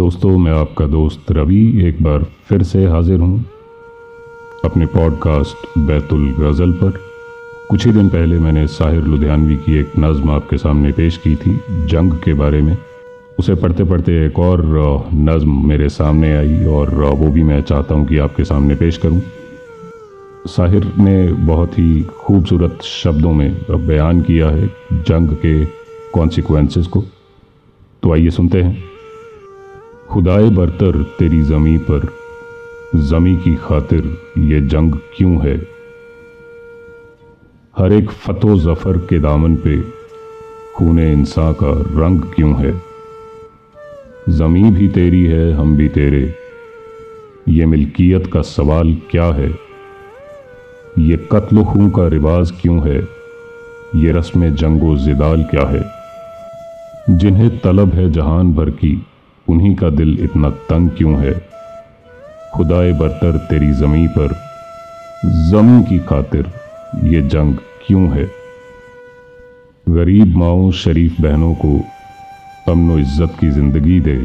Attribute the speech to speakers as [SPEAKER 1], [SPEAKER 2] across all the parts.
[SPEAKER 1] दोस्तों, मैं आपका दोस्त रवि एक बार फिर से हाजिर हूँ अपने पॉडकास्ट बैतुल गज़ल पर। कुछ ही दिन पहले मैंने साहिर लुधियानवी की एक नज़म आपके सामने पेश की थी, जंग के बारे में। उसे पढ़ते पढ़ते एक और नज़म मेरे सामने आई और वो भी मैं चाहता हूँ कि आपके सामने पेश करूँ। साहिर ने बहुत ही खूबसूरत शब्दों में बयान किया है जंग के कॉन्सिक्वेंसेस को। तो आइए सुनते हैं। खुदाए बरतर तेरी ज़मी पर। ज़मी की खातिर ये जंग क्यों है? हर एक फतो जफ़र के दामन पे खूने इंसान का रंग क्यों है? ज़मी भी तेरी है, हम भी तेरे। ये मिल्कियत का सवाल क्या है? ये कत्ल खूं का रिवाज क्यों है? ये रस्म जंगो जिदाल क्या है? जिन्हें तलब है जहान भर की उन्हीं का दिल इतना तंग क्यों है? खुदाए बरतर तेरी जमी पर। जमी की खातिर ये जंग क्यों है? गरीब माओ शरीफ बहनों को अमन इज़्ज़त की ज़िंदगी दे।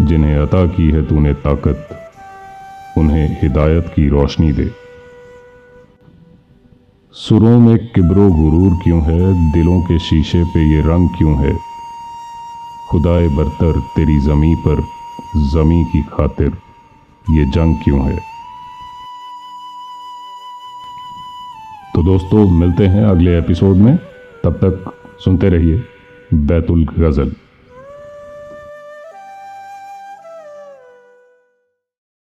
[SPEAKER 1] जिन्हें अता की है तूने ताकत, उन्हें हिदायत की रोशनी दे। सुरों में किब्रो गुरूर क्यों है? दिलों के शीशे पे ये रंग क्यों है? खुदाए बरतर तेरी ज़मी पर, ज़मी की खातिर ये जंग क्यों है? तो दोस्तों, मिलते हैं अगले एपिसोड में। तब तक सुनते रहिए बैतुल गज़ल।